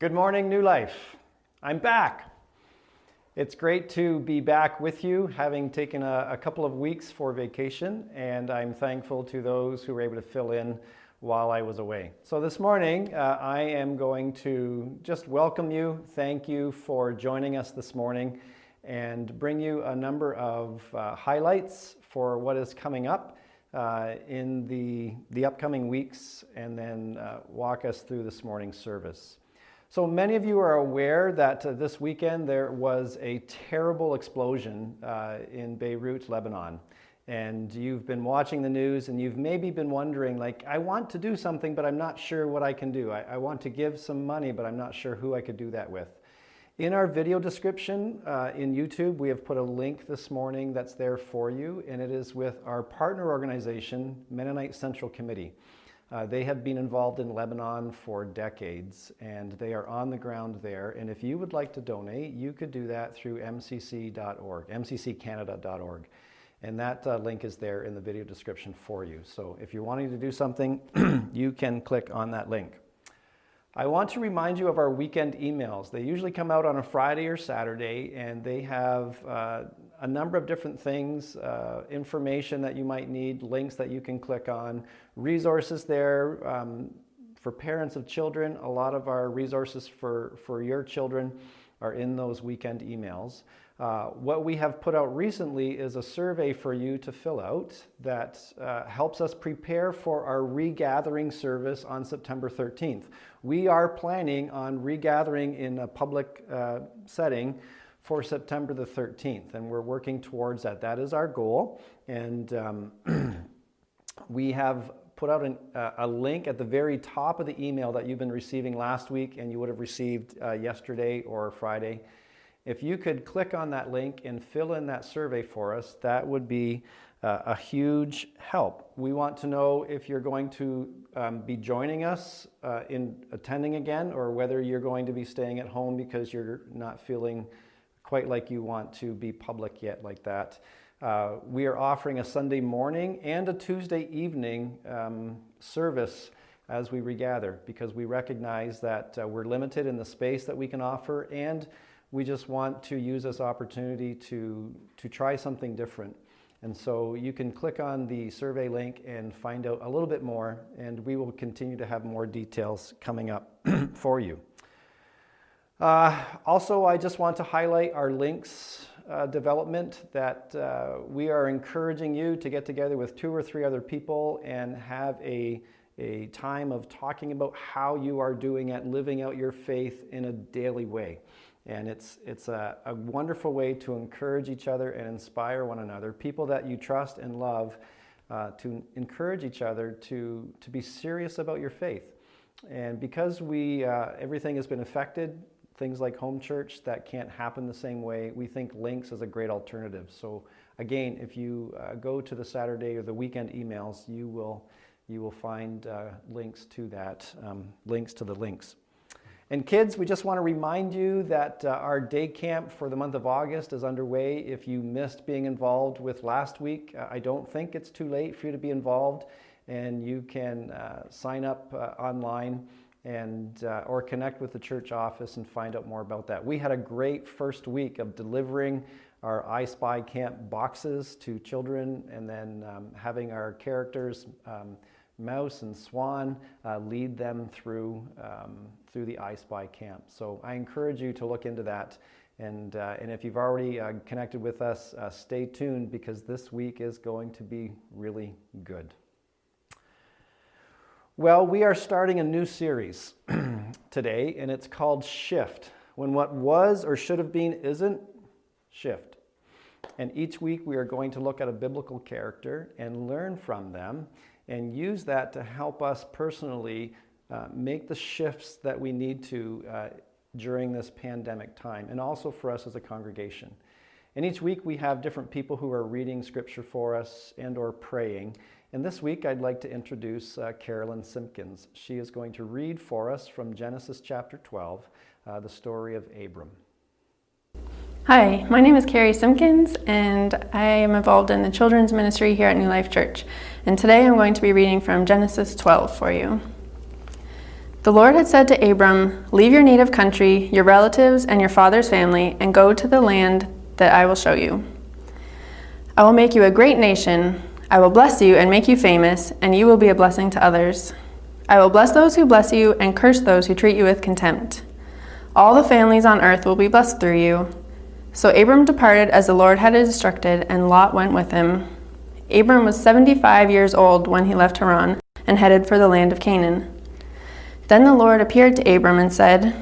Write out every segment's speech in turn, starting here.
Good morning, New Life. I'm back. It's great to be back with you, having taken a, a, couple of weeks for vacation, and I'm thankful to those who were able to fill in while I was away. So, this morning, uh, I am going to just welcome you, thank you for joining us this morning, and bring you a number of uh, highlights for what is coming up. Uh, in the, the upcoming weeks, and then uh, walk us through this morning's service. So many of you are aware that uh, this weekend there was a terrible explosion uh, in Beirut, Lebanon. And you've been watching the news and you've maybe been wondering, like, I want to do something, but I'm not sure what I can do. I, I want to give some money, but I'm not sure who I could do that with. In our video description uh, in YouTube, we have put a link this morning that's there for you, and it is with our partner organization, Mennonite Central Committee. Uh, they have been involved in Lebanon for decades and they are on the ground there. And if you would like to donate, you could do that through mcc.org, mcccanada.org. And that uh, link is there in the video description for you. So if you're wanting to do something, you can click on that link. I want to remind you of our weekend emails. They usually come out on a Friday or Saturday, and they have uh, a number of different things, uh, information that you might need, links that you can click on, resources there um, for parents of children. A lot of our resources for, for your children are in those weekend emails. Uh, what we have put out recently is a survey for you to fill out that uh, helps us prepare for our regathering service on September 13th. We are planning on regathering in a public uh, setting for September the 13th, and we're working towards that. That is our goal, and um, we have put out an, uh, a link at the very top of the email that you've been receiving last week and you would have received uh, yesterday or Friday. If you could click on that link and fill in that survey for us, that would be uh, a huge help. We want to know if you're going to um, be joining us uh, in attending again or whether you're going to be staying at home because you're not feeling quite like you want to be public yet like that. Uh, we are offering a Sunday morning and a Tuesday evening um, service as we regather because we recognize that uh, we're limited in the space that we can offer and we just want to use this opportunity to, to try something different. And so you can click on the survey link and find out a little bit more, and we will continue to have more details coming up for you. Uh, also, I just want to highlight our links uh, development that uh, we are encouraging you to get together with two or three other people and have a, a time of talking about how you are doing at living out your faith in a daily way. And it's, it's a, a wonderful way to encourage each other and inspire one another, people that you trust and love, uh, to encourage each other to, to be serious about your faith. And because we, uh, everything has been affected things like home church that can't happen the same way, we think links is a great alternative. So again, if you uh, go to the Saturday or the weekend emails, you will you will find uh, links to that, um, links to the links. And kids, we just want to remind you that uh, our day camp for the month of August is underway. If you missed being involved with last week, uh, I don't think it's too late for you to be involved, and you can uh, sign up uh, online and uh, or connect with the church office and find out more about that. We had a great first week of delivering our I Spy Camp boxes to children, and then um, having our characters. Um, Mouse and Swan uh, lead them through um, through the I Spy camp. So I encourage you to look into that, and uh, and if you've already uh, connected with us, uh, stay tuned because this week is going to be really good. Well, we are starting a new series today, and it's called Shift. When what was or should have been isn't, shift. And each week we are going to look at a biblical character and learn from them and use that to help us personally uh, make the shifts that we need to uh, during this pandemic time, and also for us as a congregation. And each week we have different people who are reading scripture for us and or praying. And this week, I'd like to introduce uh, Carolyn Simpkins. She is going to read for us from Genesis chapter 12, uh, the story of Abram. Hi, my name is Carrie Simpkins, and I am involved in the children's ministry here at New Life Church. And today I'm going to be reading from Genesis 12 for you. The Lord had said to Abram, Leave your native country, your relatives, and your father's family, and go to the land that I will show you. I will make you a great nation. I will bless you and make you famous, and you will be a blessing to others. I will bless those who bless you, and curse those who treat you with contempt. All the families on earth will be blessed through you. So Abram departed as the Lord had instructed, and Lot went with him. Abram was 75 years old when he left Haran and headed for the land of Canaan. Then the Lord appeared to Abram and said,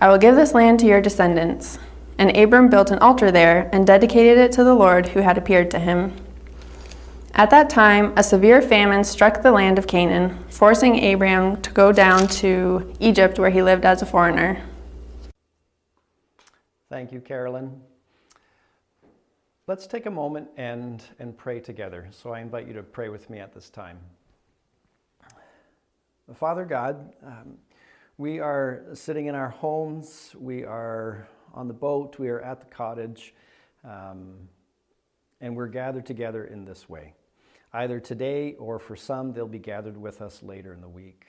I will give this land to your descendants. And Abram built an altar there and dedicated it to the Lord who had appeared to him. At that time, a severe famine struck the land of Canaan, forcing Abram to go down to Egypt where he lived as a foreigner. Thank you, Carolyn. Let's take a moment and, and pray together. So I invite you to pray with me at this time. Father God, um, we are sitting in our homes, we are on the boat, we are at the cottage, um, and we're gathered together in this way. Either today or for some, they'll be gathered with us later in the week.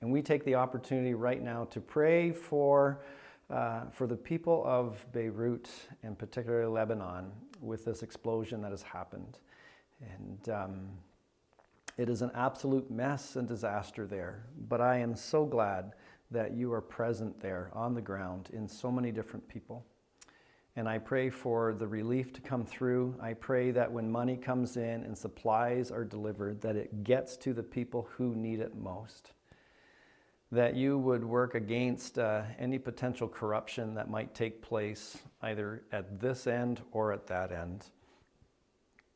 And we take the opportunity right now to pray for, uh, for the people of Beirut and particularly Lebanon with this explosion that has happened. And um, it is an absolute mess and disaster there, but I am so glad that you are present there on the ground in so many different people. And I pray for the relief to come through. I pray that when money comes in and supplies are delivered, that it gets to the people who need it most. That you would work against uh, any potential corruption that might take place either at this end or at that end.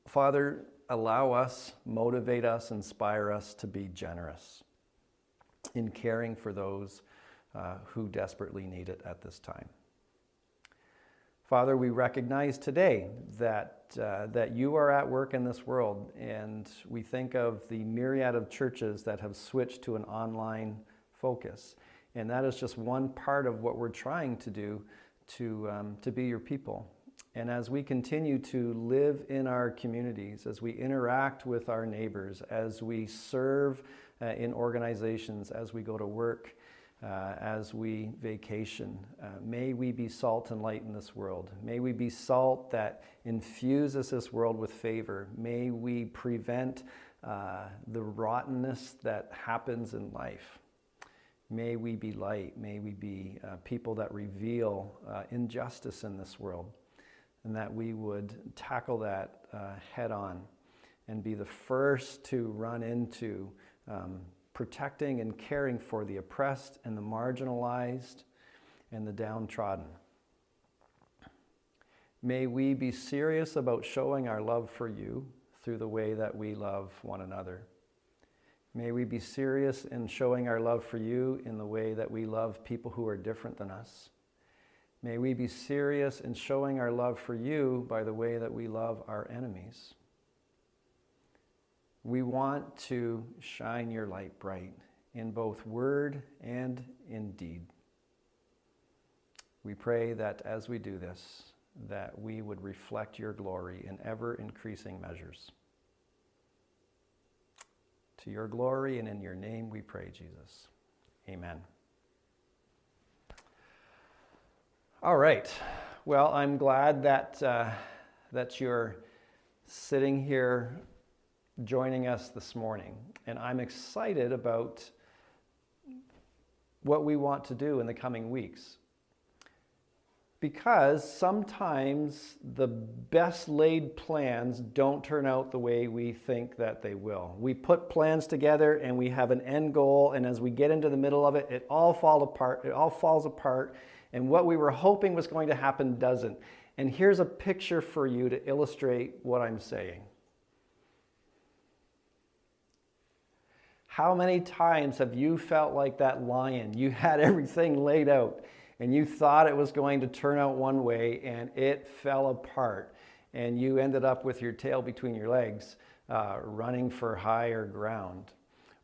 Father, allow us, motivate us, inspire us to be generous in caring for those uh, who desperately need it at this time. Father, we recognize today that, uh, that you are at work in this world, and we think of the myriad of churches that have switched to an online focus. And that is just one part of what we're trying to do to, um, to be your people. And as we continue to live in our communities, as we interact with our neighbors, as we serve uh, in organizations, as we go to work, uh, as we vacation, uh, may we be salt and light in this world. May we be salt that infuses this world with favor. May we prevent uh, the rottenness that happens in life. May we be light. May we be uh, people that reveal uh, injustice in this world and that we would tackle that uh, head on and be the first to run into um, protecting and caring for the oppressed and the marginalized and the downtrodden. May we be serious about showing our love for you through the way that we love one another. May we be serious in showing our love for you in the way that we love people who are different than us. May we be serious in showing our love for you by the way that we love our enemies. We want to shine your light bright in both word and in deed. We pray that as we do this, that we would reflect your glory in ever increasing measures. To your glory and in your name we pray, Jesus. Amen. All right. Well, I'm glad that, uh, that you're sitting here joining us this morning. And I'm excited about what we want to do in the coming weeks. Because sometimes the best laid plans don't turn out the way we think that they will. We put plans together and we have an end goal, and as we get into the middle of it, it all falls apart. It all falls apart and what we were hoping was going to happen doesn't. And here's a picture for you to illustrate what I'm saying. How many times have you felt like that lion? You had everything laid out and you thought it was going to turn out one way and it fell apart and you ended up with your tail between your legs uh, running for higher ground.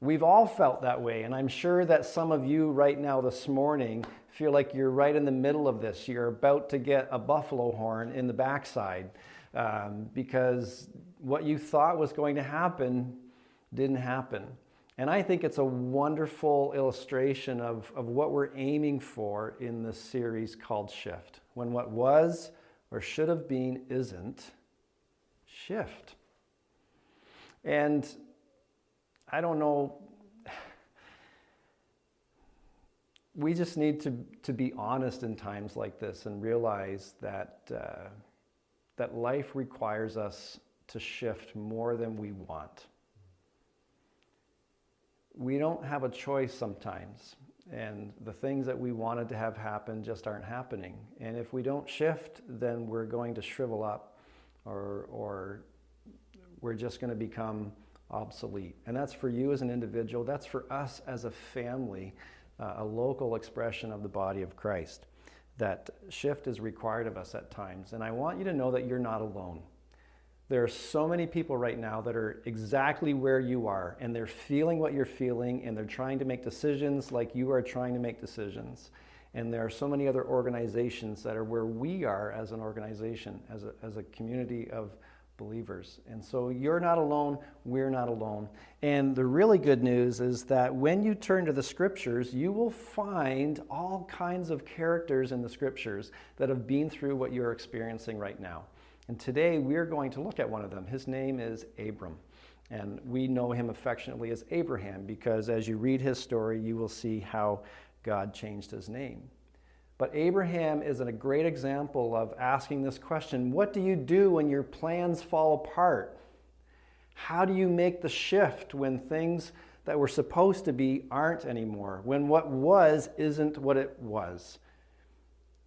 We've all felt that way, and I'm sure that some of you right now this morning feel like you're right in the middle of this. You're about to get a buffalo horn in the backside um, because what you thought was going to happen didn't happen. And I think it's a wonderful illustration of, of what we're aiming for in this series called Shift. When what was or should have been isn't, shift. And I don't know, we just need to, to be honest in times like this and realize that, uh, that life requires us to shift more than we want. We don't have a choice sometimes, and the things that we wanted to have happen just aren't happening. And if we don't shift, then we're going to shrivel up or, or we're just going to become obsolete. And that's for you as an individual, that's for us as a family, uh, a local expression of the body of Christ. That shift is required of us at times. And I want you to know that you're not alone. There are so many people right now that are exactly where you are, and they're feeling what you're feeling, and they're trying to make decisions like you are trying to make decisions. And there are so many other organizations that are where we are as an organization, as a, as a community of believers. And so you're not alone, we're not alone. And the really good news is that when you turn to the scriptures, you will find all kinds of characters in the scriptures that have been through what you're experiencing right now. And today we're going to look at one of them. His name is Abram. And we know him affectionately as Abraham because as you read his story, you will see how God changed his name. But Abraham is a great example of asking this question What do you do when your plans fall apart? How do you make the shift when things that were supposed to be aren't anymore? When what was isn't what it was?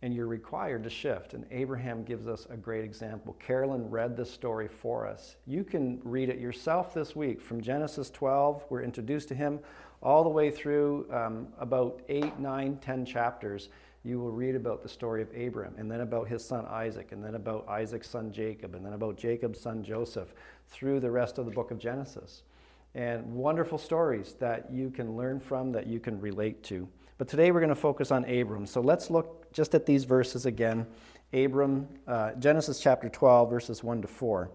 And you're required to shift. And Abraham gives us a great example. Carolyn read this story for us. You can read it yourself this week from Genesis 12. We're introduced to him all the way through um, about 8, nine, ten chapters. You will read about the story of Abraham, and then about his son Isaac, and then about Isaac's son Jacob, and then about Jacob's son Joseph through the rest of the book of Genesis. And wonderful stories that you can learn from, that you can relate to. But today we're going to focus on Abram. So let's look just at these verses again. Abram, uh, Genesis chapter 12, verses 1 to 4.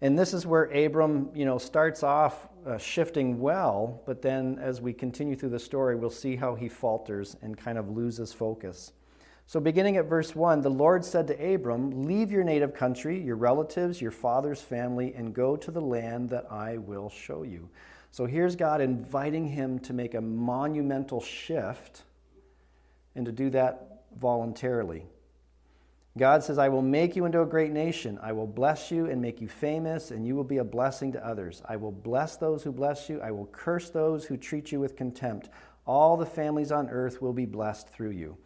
And this is where Abram, you know, starts off uh, shifting well, but then as we continue through the story, we'll see how he falters and kind of loses focus. So, beginning at verse 1, the Lord said to Abram, Leave your native country, your relatives, your father's family, and go to the land that I will show you. So here's God inviting him to make a monumental shift and to do that voluntarily. God says, I will make you into a great nation. I will bless you and make you famous, and you will be a blessing to others. I will bless those who bless you. I will curse those who treat you with contempt. All the families on earth will be blessed through you.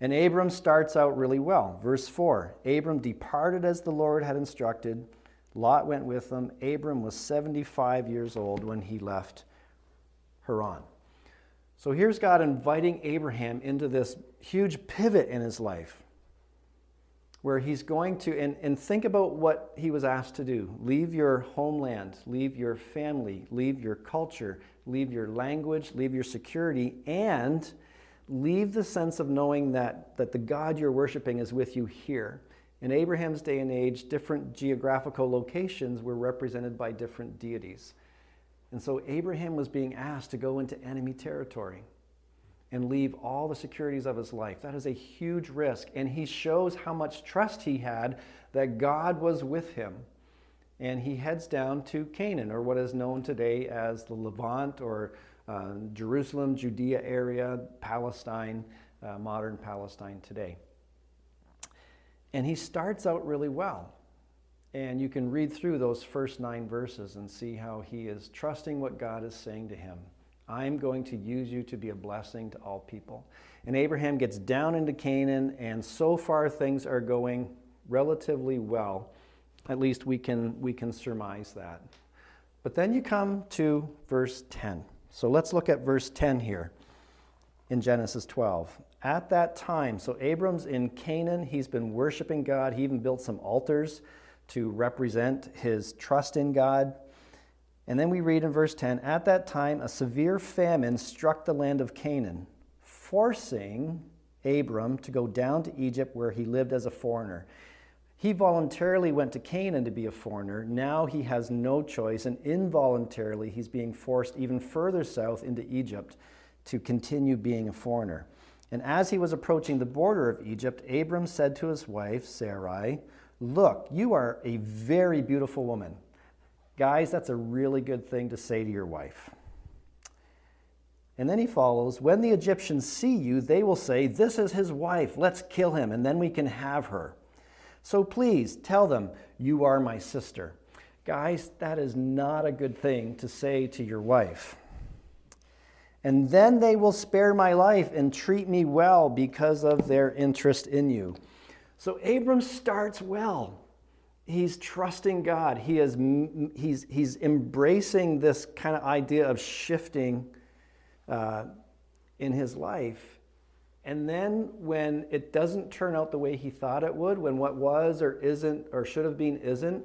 And Abram starts out really well. Verse 4 Abram departed as the Lord had instructed Lot went with them. Abram was 75 years old when he left Haran. So here's God inviting Abraham into this huge pivot in his life where he's going to, and, and think about what he was asked to do leave your homeland, leave your family, leave your culture, leave your language, leave your security, and leave the sense of knowing that, that the God you're worshiping is with you here. In Abraham's day and age, different geographical locations were represented by different deities. And so Abraham was being asked to go into enemy territory and leave all the securities of his life. That is a huge risk. And he shows how much trust he had that God was with him. And he heads down to Canaan, or what is known today as the Levant or uh, Jerusalem, Judea area, Palestine, uh, modern Palestine today. And he starts out really well. And you can read through those first nine verses and see how he is trusting what God is saying to him. I'm going to use you to be a blessing to all people. And Abraham gets down into Canaan, and so far things are going relatively well. At least we can, we can surmise that. But then you come to verse 10. So let's look at verse 10 here in Genesis 12 at that time. So Abram's in Canaan. He's been worshiping God. He even built some altars to represent his trust in God. And then we read in verse 10 At that time, a severe famine struck the land of Canaan, forcing Abram to go down to Egypt where he lived as a foreigner. He voluntarily went to Canaan to be a foreigner. Now he has no choice, and involuntarily he's being forced even further south into Egypt to continue being a foreigner. And as he was approaching the border of Egypt, Abram said to his wife, Sarai, Look, you are a very beautiful woman. Guys, that's a really good thing to say to your wife. And then he follows When the Egyptians see you, they will say, This is his wife. Let's kill him, and then we can have her. So please tell them, You are my sister. Guys, that is not a good thing to say to your wife. And then they will spare my life and treat me well because of their interest in you. So Abram starts well. He's trusting God. He is, he's, he's embracing this kind of idea of shifting uh, in his life. And then when it doesn't turn out the way he thought it would, when what was or isn't or should have been isn't,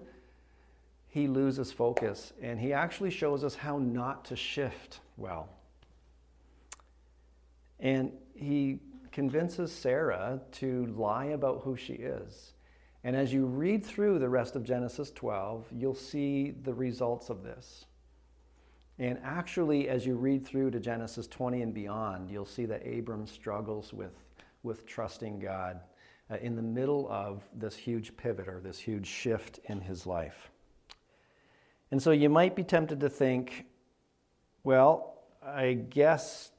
he loses focus. And he actually shows us how not to shift well. And he convinces Sarah to lie about who she is. And as you read through the rest of Genesis 12, you'll see the results of this. And actually, as you read through to Genesis 20 and beyond, you'll see that Abram struggles with, with trusting God uh, in the middle of this huge pivot or this huge shift in his life. And so you might be tempted to think, well, I guess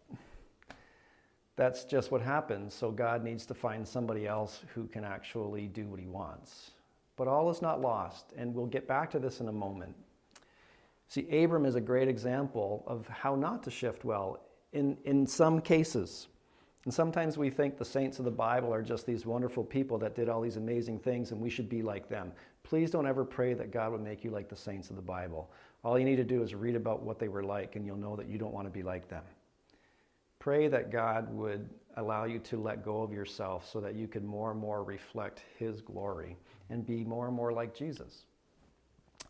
that's just what happens, so God needs to find somebody else who can actually do what he wants. But all is not lost, and we'll get back to this in a moment. See, Abram is a great example of how not to shift well in, in some cases. And sometimes we think the saints of the Bible are just these wonderful people that did all these amazing things and we should be like them. Please don't ever pray that God would make you like the saints of the Bible. All you need to do is read about what they were like and you'll know that you don't want to be like them. Pray that God would allow you to let go of yourself so that you could more and more reflect His glory and be more and more like Jesus.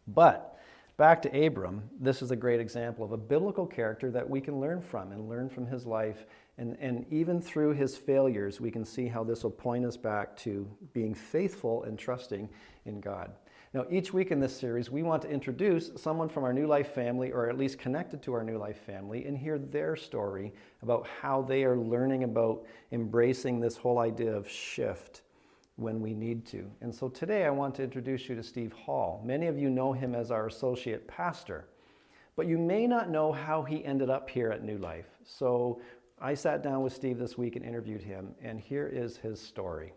But Back to Abram, this is a great example of a biblical character that we can learn from and learn from his life. And, and even through his failures, we can see how this will point us back to being faithful and trusting in God. Now, each week in this series, we want to introduce someone from our New Life family, or at least connected to our New Life family, and hear their story about how they are learning about embracing this whole idea of shift when we need to. And so today I want to introduce you to Steve Hall. Many of you know him as our associate pastor, but you may not know how he ended up here at New Life. So I sat down with Steve this week and interviewed him, and here is his story.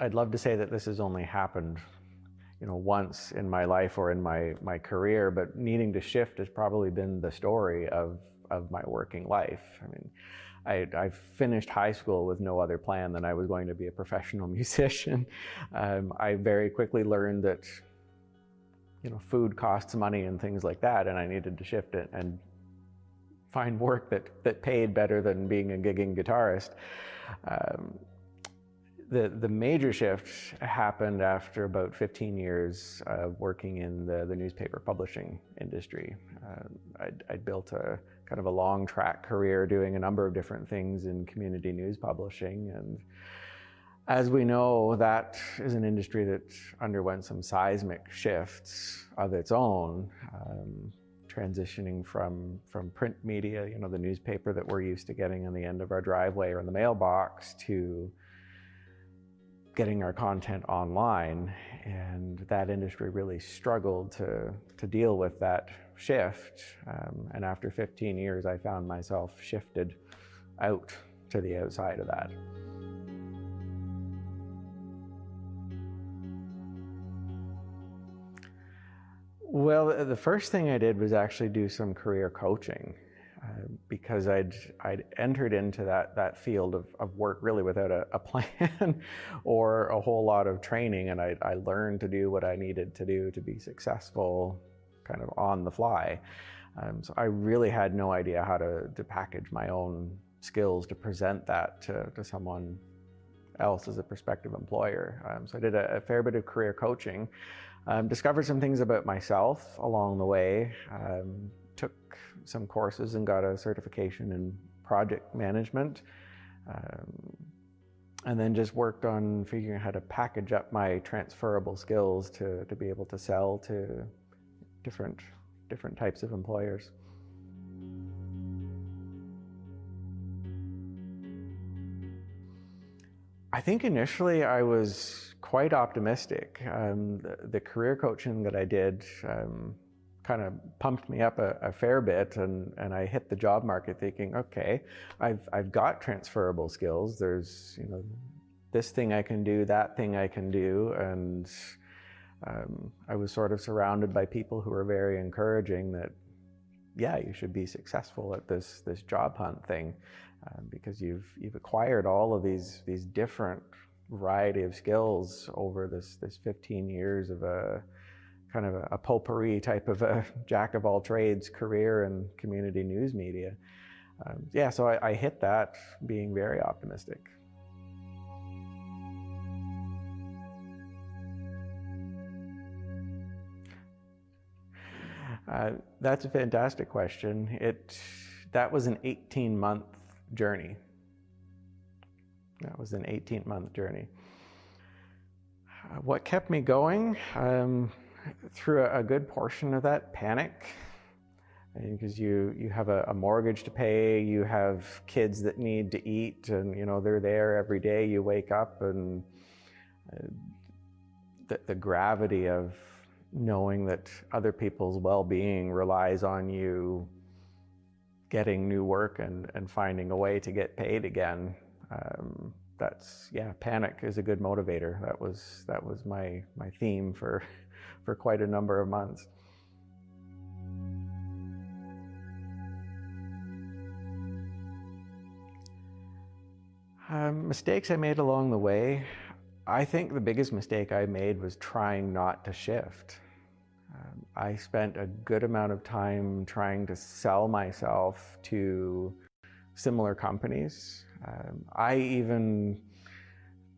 I'd, love to say that this has only happened you know, once in my life or in my, my career, but needing to shift has probably been the story of, of my working life. I mean, I, I finished high school with no other plan than I was going to be a professional musician. Um, I very quickly learned that, you know, food costs money and things like that, and I needed to shift it and find work that, that paid better than being a gigging guitarist. Um, the, the major shift happened after about 15 years of working in the, the newspaper publishing industry. Uh, I'd, I'd, built a kind of a long track career doing a number of different things in community news publishing. And as we know, that is an industry that underwent some seismic shifts of its own. Um, transitioning from from print media, you know, the newspaper that we're used to getting on the end of our driveway or in the mailbox, to getting our content online. And that industry really struggled to, to deal with that shift. Um, and after 15 years, I found myself shifted out to the outside of that. Well, the first thing I did was actually do some career coaching. Uh, because I'd, I'd entered into that, that field of, of work really without a, a plan or a whole lot of training. And I, I learned to do what I needed to do to be successful kind of on the fly. Um, so I really had no idea how to, to package my own skills to present that to, to someone else as a prospective employer. Um, so I did a, a, fair bit of career coaching, um, discovered some things about myself along the way, um, took some courses and got a certification in project management. Um, and then just worked on figuring out how to package up my transferable skills to, to be able to sell to different different types of employers. I think initially I was quite optimistic. Um, the, the, career coaching that I did um, kind of pumped me up a, a, fair bit, and, and I hit the job market thinking, okay, I've, I've got transferable skills. There's you know this thing I can do, that thing I can do, and um, I was sort of surrounded by people who were very encouraging that, yeah, you should be successful at this this job hunt thing um, because you've you've acquired all of these these different variety of skills over this this 15 years of a kind of a, a potpourri type of a jack of all trades career in community news media. Um, yeah, so I, I hit that being very optimistic. Uh, that's a fantastic question. It that was an 18 month journey. That was an 18 month journey. Uh, what kept me going? Um, through a, a, good portion of that, panic. Because you, you have a, a, mortgage to pay, you have kids that need to eat, and you know they're there every day. You wake up, and uh, the, the gravity of knowing that other people's well-being relies on you getting new work and, and finding a way to get paid again. Um, that's yeah, panic is a good motivator. That was that was my my theme for for quite a number of months. Um, mistakes I made along the way. I think the biggest mistake I made was trying not to shift. Um, I spent a good amount of time trying to sell myself to similar companies. Um, I even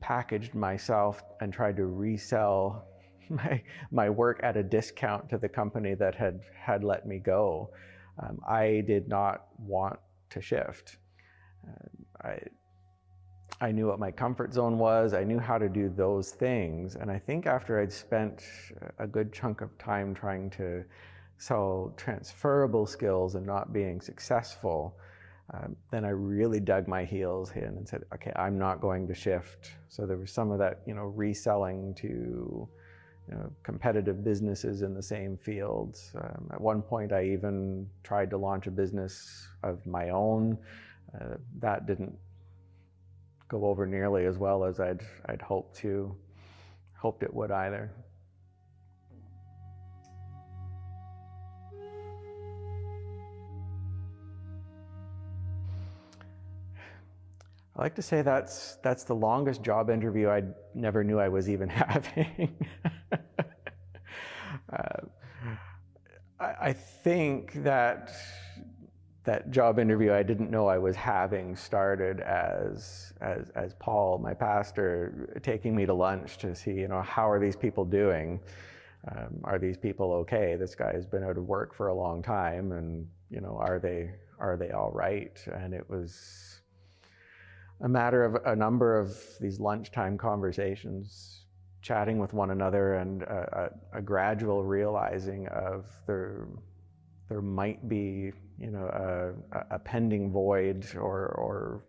packaged myself and tried to resell my, my work at a discount to the company that had, had let me go. Um, I did not want to shift. Uh, I, I knew what my comfort zone was. I knew how to do those things. And I think after I'd spent a good chunk of time trying to sell transferable skills and not being successful, um, then I really dug my heels in and said, okay, I'm not going to shift. So there was some of that, you know, reselling to you know, competitive businesses in the same fields. Um, at one point, I even tried to launch a business of my own. Uh, that didn't go over nearly as well as I'd, I'd hoped to, hoped it would either. I like to say that's that's the longest job interview I never knew I was even having. uh, I, I think that that job interview I didn't know I was having started as, as, as Paul, my pastor, taking me to lunch to see, you know, how are these people doing? Um, are these people okay? This guy has been out of work for a long time, and you know, are they are they all right? And it was a matter of a number of these lunchtime conversations, chatting with one another, and a, a, a gradual realizing of there there might be you know, a, a pending void or, or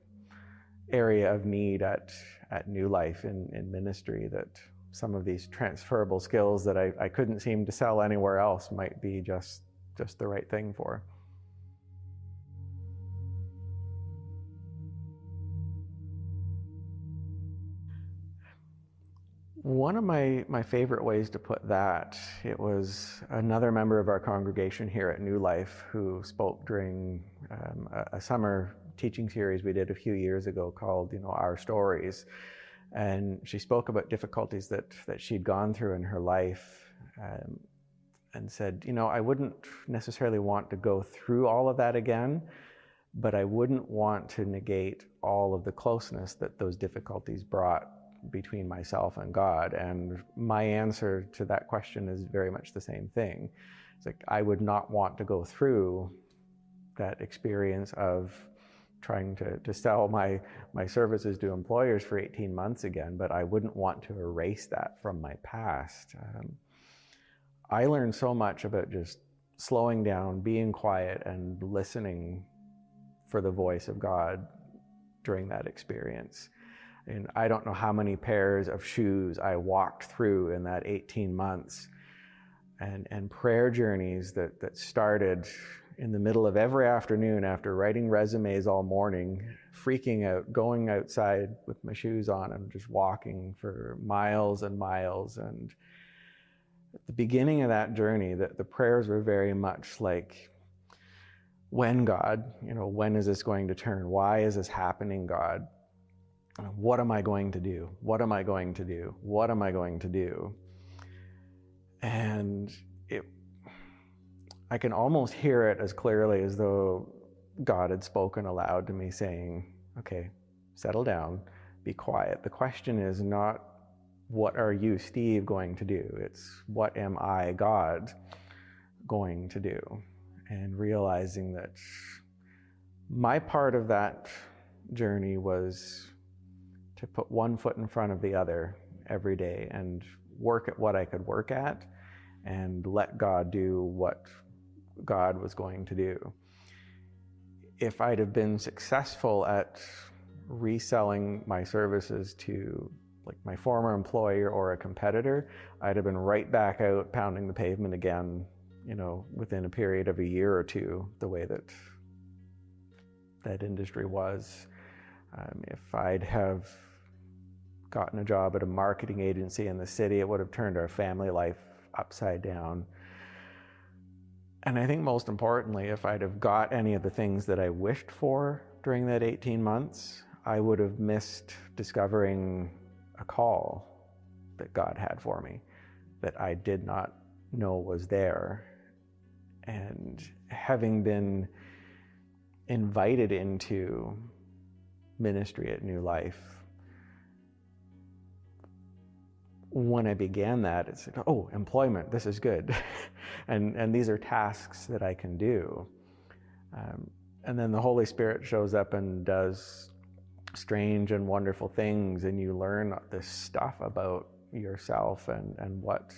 area of need at, at New Life in, in ministry that some of these transferable skills that I, I couldn't seem to sell anywhere else might be just, just the right thing for. One of my, my favorite ways to put that, it was another member of our congregation here at New Life who spoke during um, a, a, summer teaching series we did a few years ago called, you know, Our Stories. And she spoke about difficulties that, that she'd gone through in her life um, and said, you know, I wouldn't necessarily want to go through all of that again, but I wouldn't want to negate all of the closeness that those difficulties brought between myself and God. And my answer to that question is very much the same thing. It's like I would not want to go through that experience of trying to, to sell my, my services to employers for 18 months again, but I wouldn't want to erase that from my past. Um, I learned so much about just slowing down, being quiet, and listening for the voice of God during that experience. And I don't know how many pairs of shoes I walked through in that 18 months and, and prayer journeys that, that started in the middle of every afternoon after writing resumes all morning, freaking out, going outside with my shoes on and just walking for miles and miles. And at the beginning of that journey, the, the prayers were very much like, when God, you know, when is this going to turn? Why is this happening, God? Uh, what am I going to do? What am I going to do? What am I going to do? And it, I can almost hear it as clearly as though God had spoken aloud to me saying, okay, settle down, be quiet. The question is not, what are you, Steve, going to do? It's, what am I, God, going to do? And realizing that my part of that journey was to put one foot in front of the other every day and work at what I could work at and let God do what God was going to do. If I'd have been successful at reselling my services to like my former employer or a competitor, I'd have been right back out pounding the pavement again, you know, within a period of a year or two, the way that that industry was. Um, if I'd have gotten a job at a marketing agency in the city, it would have turned our family life upside down. And I think most importantly, if I'd have got any of the things that I wished for during that 18 months, I would have missed discovering a call that God had for me that I did not know was there. And having been invited into ministry at New Life, when I began that, it's like, oh, employment, this is good. and, and these are tasks that I can do. Um, and then the Holy Spirit shows up and does strange and wonderful things, and you learn this stuff about yourself and, and what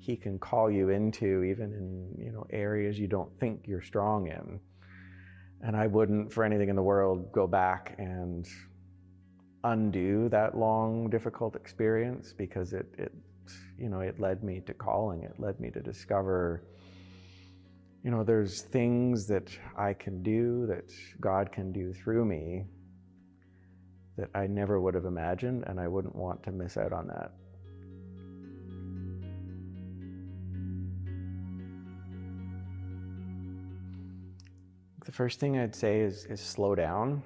He can call you into, even in you know areas you don't think you're strong in. And I wouldn't, for anything in the world, go back and undo that long, difficult experience because it, it, you know, it led me to calling. It led me to discover, you know, there's things that I can do, that God can do through me, that I never would have imagined, and I wouldn't want to miss out on that. The first thing I'd say is, is slow down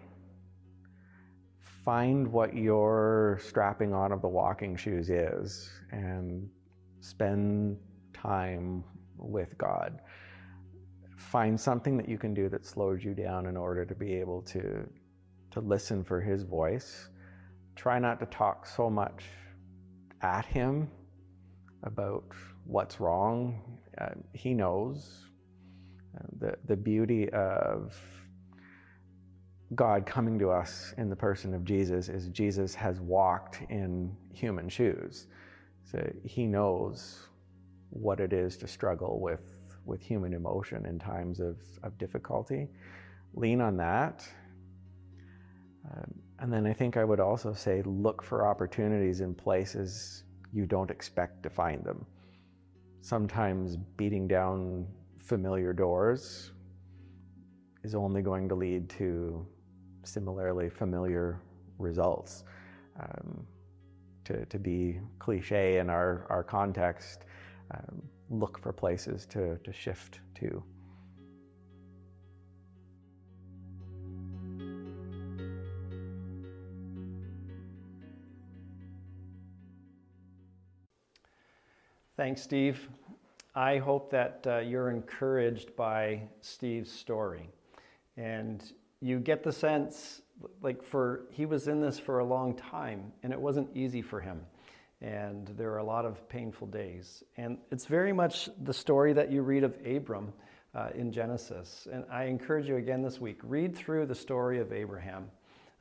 find what your strapping on of the walking shoes is and spend time with God. Find something that you can do that slows you down in order to be able to, to listen for His voice. Try not to talk so much at Him about what's wrong. Uh, he knows. Uh, the, the beauty of God coming to us in the person of Jesus is Jesus has walked in human shoes. So he knows what it is to struggle with, with human emotion in times of, of difficulty. Lean on that. Um, and then I think I would also say look for opportunities in places you don't expect to find them. Sometimes beating down familiar doors is only going to lead to similarly familiar results. Um, to, to be cliche in our, our context, um, look for places to, to shift to. Thanks, Steve. I hope that uh, you're encouraged by Steve's story. And you get the sense like for he was in this for a long time and it wasn't easy for him. And there are a lot of painful days. And it's very much the story that you read of abram uh, in genesis. And i encourage you again this week read through the story of abraham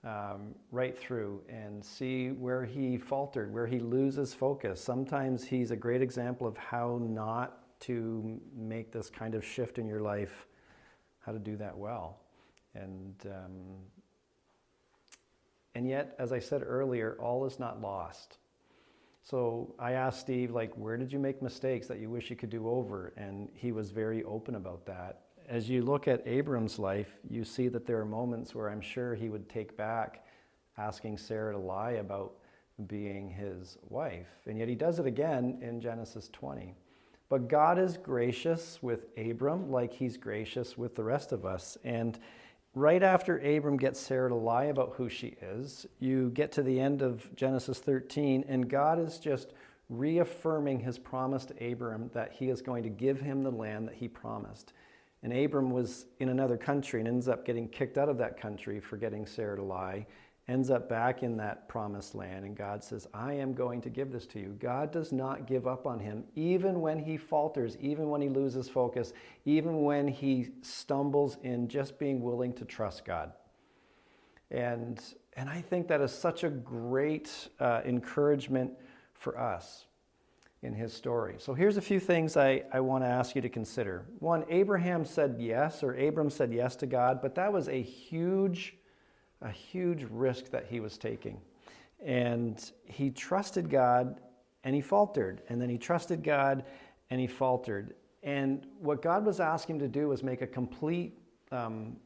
um, right through and see where he faltered where he loses focus. Sometimes he's a great example of how not to make this kind of shift in your life how to do that well and um, and yet, as I said earlier, all is not lost. So I asked Steve, like, where did you make mistakes that you wish you could do over? And he was very open about that. As you look at Abram's life, you see that there are moments where I'm sure he would take back asking Sarah to lie about being his wife. And yet he does it again in Genesis 20. But God is gracious with Abram like he's gracious with the rest of us. And right after Abram gets Sarah to lie about who she is, you get to the end of Genesis 13, and God is just reaffirming his promise to Abram that he is going to give him the land that he promised. And Abram was in another country and ends up getting kicked out of that country for getting Sarah to lie ends up back in that promised land, and God says, I am going to give this to you. God does not give up on him, even when he falters, even when he loses focus, even when he stumbles in just being willing to trust God. And, and I think that is such a great uh, encouragement for us in his story. So here's a few things I, I want to ask you to consider. One, Abraham said yes, or Abram said yes to God, but that was a huge a huge risk that he was taking. And he trusted God and he faltered. And then he trusted God and he faltered. And what God was asking him to do was make a complete um,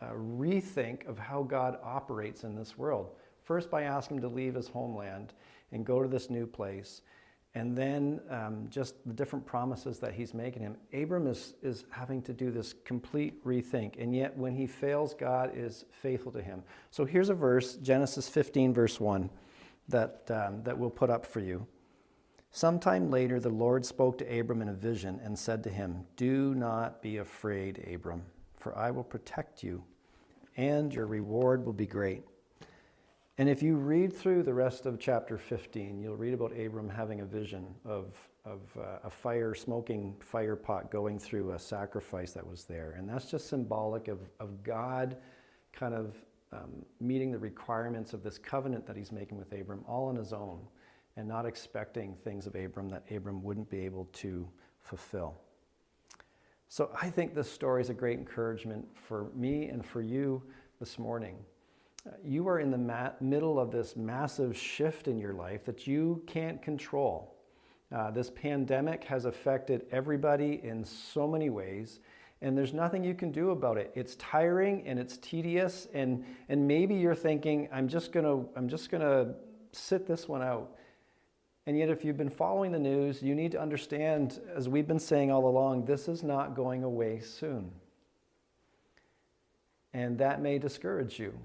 uh, rethink of how God operates in this world. First, by asking him to leave his homeland and go to this new place and then um, just the different promises that he's making him. Abram is, is having to do this complete rethink, and yet when he fails, God is faithful to him. So here's a verse, Genesis 15, verse 1, that, um, that we'll put up for you. Sometime later, the Lord spoke to Abram in a vision and said to him, Do not be afraid, Abram, for I will protect you, and your reward will be great. And if you read through the rest of chapter 15, you'll read about Abram having a vision of, of uh, a fire, smoking fire pot going through a sacrifice that was there. And that's just symbolic of, of God kind of um, meeting the requirements of this covenant that he's making with Abram all on his own and not expecting things of Abram that Abram wouldn't be able to fulfill. So I think this story is a great encouragement for me and for you this morning you are in the middle of this massive shift in your life that you can't control. Uh, this pandemic has affected everybody in so many ways, and there's nothing you can do about it. It's tiring and it's tedious, and, and maybe you're thinking, I'm just gonna, I'm just gonna sit this one out. And yet, if you've been following the news, you need to understand, as we've been saying all along, this is not going away soon. And that may discourage you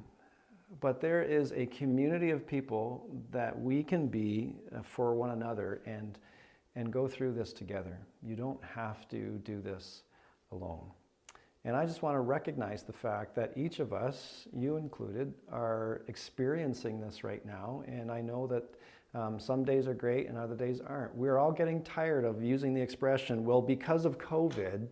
but there is a community of people that we can be uh, for one another and, and go through this together. You don't have to do this alone. And I just want to recognize the fact that each of us, you included, are experiencing this right now. And I know that um, some days are great and other days aren't. We're all getting tired of using the expression, well, because of COVID,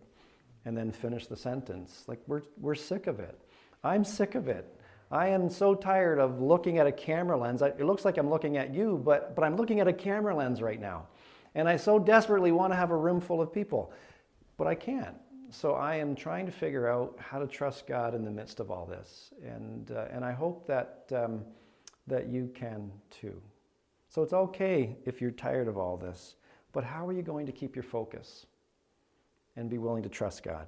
and then finish the sentence. Like, we're, we're sick of it. I'm sick of it. I am so tired of looking at a camera lens. It looks like I'm looking at you, but, but I'm looking at a camera lens right now. And I so desperately want to have a room full of people, but I can't. So I am trying to figure out how to trust God in the midst of all this. And, uh, and I hope that, um, that you can too. So it's okay if you're tired of all this, but how are you going to keep your focus and be willing to trust God?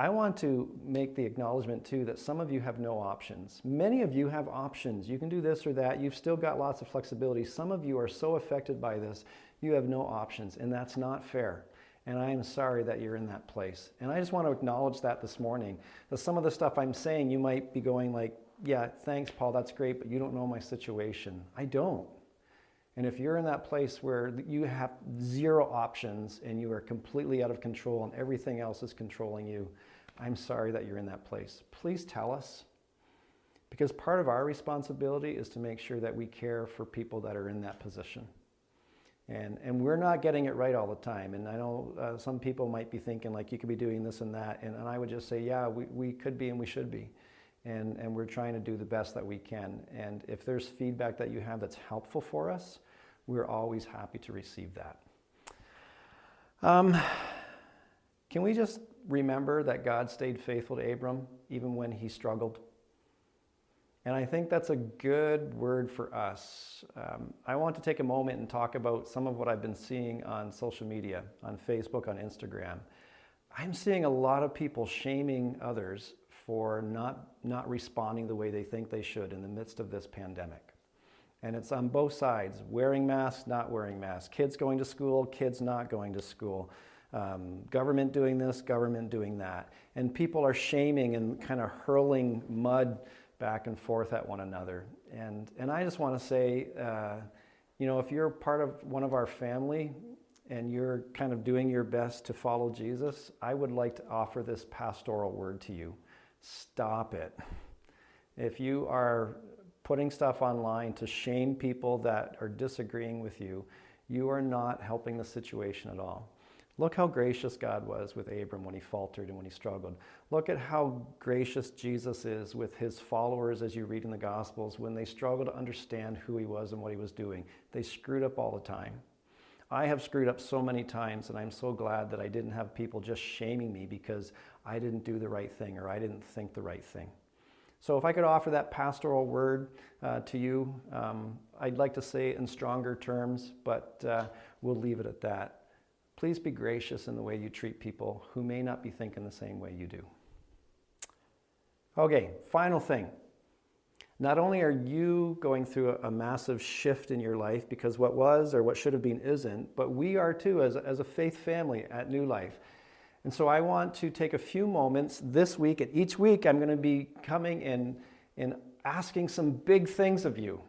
I want to make the acknowledgement too that some of you have no options. Many of you have options. You can do this or that. You've still got lots of flexibility. Some of you are so affected by this, you have no options, and that's not fair. And I am sorry that you're in that place. And I just want to acknowledge that this morning. That some of the stuff I'm saying, you might be going like, yeah, thanks, Paul, that's great, but you don't know my situation. I don't. And if you're in that place where you have zero options and you are completely out of control and everything else is controlling you, I'm sorry that you're in that place. Please tell us. Because part of our responsibility is to make sure that we care for people that are in that position. And, and we're not getting it right all the time. And I know uh, some people might be thinking, like, you could be doing this and that. And, and I would just say, yeah, we, we could be and we should be. And, and we're trying to do the best that we can. And if there's feedback that you have that's helpful for us, we're always happy to receive that. Um, can we just remember that God stayed faithful to Abram even when he struggled? And I think that's a good word for us. Um, I want to take a moment and talk about some of what I've been seeing on social media, on Facebook, on Instagram. I'm seeing a lot of people shaming others for not, not responding the way they think they should in the midst of this pandemic. And it's on both sides wearing masks, not wearing masks, kids going to school, kids not going to school, um, government doing this, government doing that. And people are shaming and kind of hurling mud back and forth at one another. And, and I just want to say, uh, you know, if you're part of one of our family and you're kind of doing your best to follow Jesus, I would like to offer this pastoral word to you. Stop it. If you are putting stuff online to shame people that are disagreeing with you, you are not helping the situation at all. Look how gracious God was with Abram when he faltered and when he struggled. Look at how gracious Jesus is with his followers as you read in the Gospels when they struggle to understand who he was and what he was doing. They screwed up all the time. I have screwed up so many times, and I'm so glad that I didn't have people just shaming me because I didn't do the right thing or I didn't think the right thing. So, if I could offer that pastoral word uh, to you, um, I'd like to say it in stronger terms, but uh, we'll leave it at that. Please be gracious in the way you treat people who may not be thinking the same way you do. Okay, final thing. Not only are you going through a, massive shift in your life because what was or what should have been isn't, but we are too as, as a faith family at New Life. And so I want to take a few moments this week, and each week I'm going to be coming and, and asking some big things of you.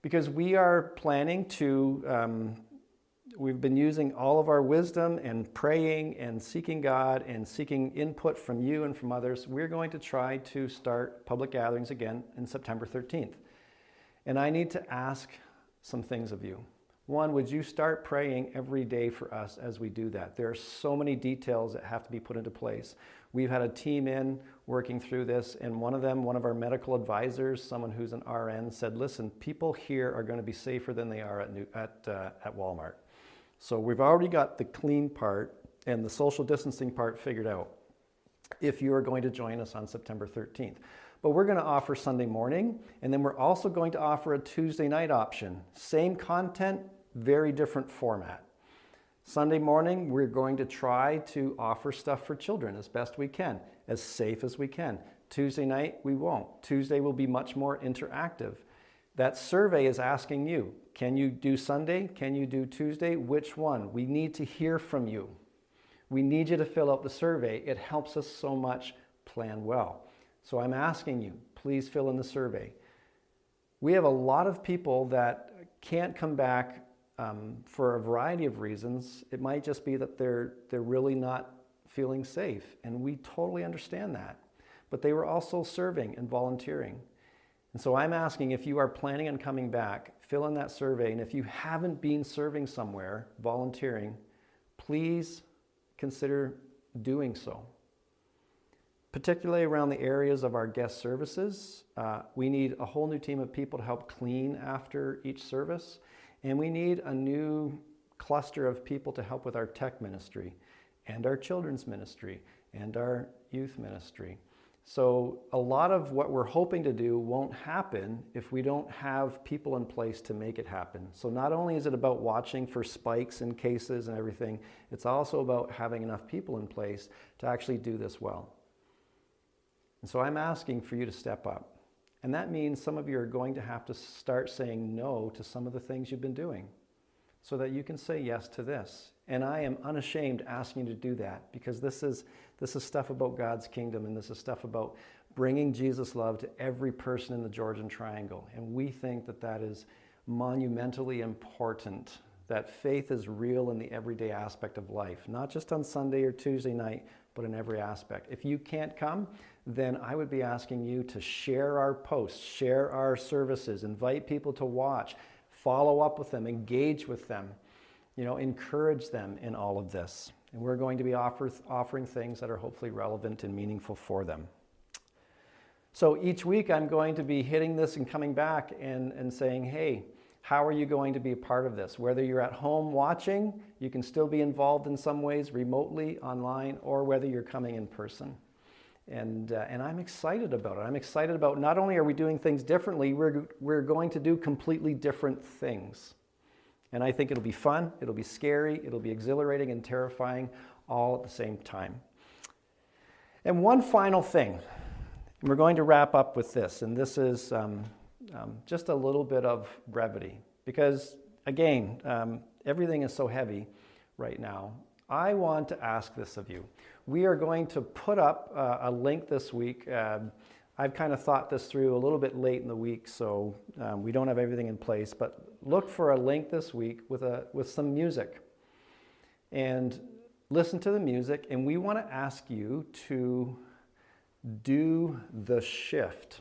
Because we are planning to um, we've been using all of our wisdom and praying and seeking God and seeking input from you and from others. We're going to try to start public gatherings again in September 13th. And I need to ask some things of you. One, would you start praying every day for us as we do that? There are so many details that have to be put into place. We've had a team in working through this, and one of them, one of our medical advisors, someone who's an RN, said, Listen, people here are going to be safer than they are at, New, at, uh, at Walmart. So we've already got the clean part and the social distancing part figured out if you are going to join us on September 13th. But we're going to offer Sunday morning, and then we're also going to offer a Tuesday night option. Same content, very different format. Sunday morning, we're going to try to offer stuff for children as best we can, as safe as we can. Tuesday night, we won't. Tuesday will be much more interactive. That survey is asking you can you do Sunday? Can you do Tuesday? Which one? We need to hear from you. We need you to fill out the survey. It helps us so much plan well. So I'm asking you, please fill in the survey. We have a lot of people that can't come back um, for a variety of reasons. It might just be that they're, they're really not feeling safe, and we totally understand that. But they were also serving and volunteering. And so I'm asking if you are planning on coming back, fill in that survey. And if you haven't been serving somewhere, volunteering, please consider doing so. Particularly around the areas of our guest services, uh, we need a whole new team of people to help clean after each service. And we need a new cluster of people to help with our tech ministry and our children's ministry and our youth ministry. So, a lot of what we're hoping to do won't happen if we don't have people in place to make it happen. So, not only is it about watching for spikes and cases and everything, it's also about having enough people in place to actually do this well. And so, I'm asking for you to step up. And that means some of you are going to have to start saying no to some of the things you've been doing so that you can say yes to this. And I am unashamed asking you to do that because this is, this is stuff about God's kingdom and this is stuff about bringing Jesus' love to every person in the Georgian Triangle. And we think that that is monumentally important, that faith is real in the everyday aspect of life, not just on Sunday or Tuesday night, but in every aspect. If you can't come, then I would be asking you to share our posts, share our services, invite people to watch, follow up with them, engage with them, you know, encourage them in all of this. And we're going to be offer, offering things that are hopefully relevant and meaningful for them. So each week I'm going to be hitting this and coming back and, and saying, hey, how are you going to be a part of this? Whether you're at home watching, you can still be involved in some ways remotely, online, or whether you're coming in person. And, uh, and I'm excited about it. I'm excited about not only are we doing things differently, we're, we're going to do completely different things. And I think it'll be fun, it'll be scary, it'll be exhilarating and terrifying all at the same time. And one final thing, and we're going to wrap up with this, and this is um, um, just a little bit of brevity, because again, um, everything is so heavy right now. I want to ask this of you. We are going to put up uh, a link this week. Um, I've kind of thought this through a little bit late in the week, so um, we don't have everything in place, but look for a link this week with, a, with some music. And listen to the music, and we want to ask you to do the shift.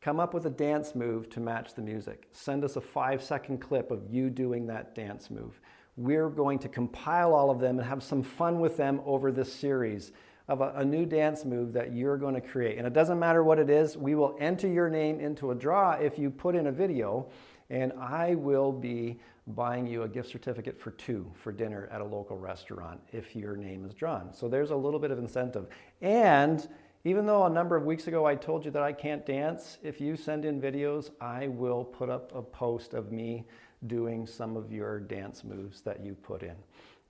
Come up with a dance move to match the music. Send us a five second clip of you doing that dance move. We're going to compile all of them and have some fun with them over this series of a, a, new dance move that you're going to create. And it doesn't matter what it is, we will enter your name into a draw if you put in a video, and I will be buying you a gift certificate for two for dinner at a local restaurant if your name is drawn. So there's a little bit of incentive. And even though a number of weeks ago I told you that I can't dance, if you send in videos, I will put up a post of me doing some of your dance moves that you put in.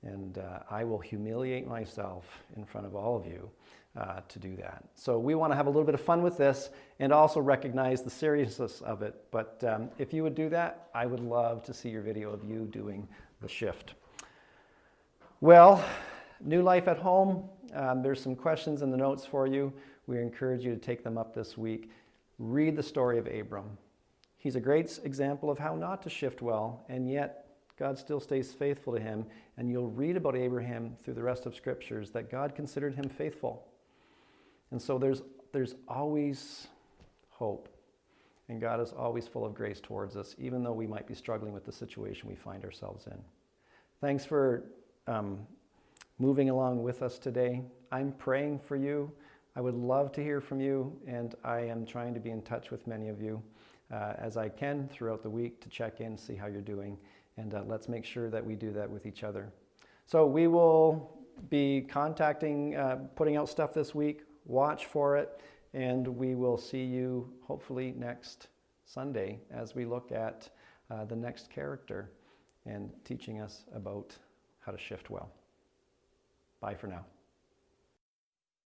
And uh, I will humiliate myself in front of all of you uh, to do that. So we want to have a little bit of fun with this and also recognize the seriousness of it. But um, if you would do that, I would love to see your video of you doing the shift. Well, new life at home. Um, there's some questions in the notes for you. We encourage you to take them up this week. Read the story of Abram. He's a great example of how not to shift well, and yet God still stays faithful to him. And you'll read about Abraham through the rest of scriptures that God considered him faithful. And so there's, there's always hope. And God is always full of grace towards us, even though we might be struggling with the situation we find ourselves in. Thanks for um, moving along with us today. I'm praying for you. I would love to hear from you, and I am trying to be in touch with many of you uh, as I can throughout the week to check in, see how you're doing, and uh, let's make sure that we do that with each other. So we will be contacting, uh, putting out stuff this week. Watch for it, and we will see you hopefully next Sunday as we look at uh, the next character and teaching us about how to shift well. Bye for now.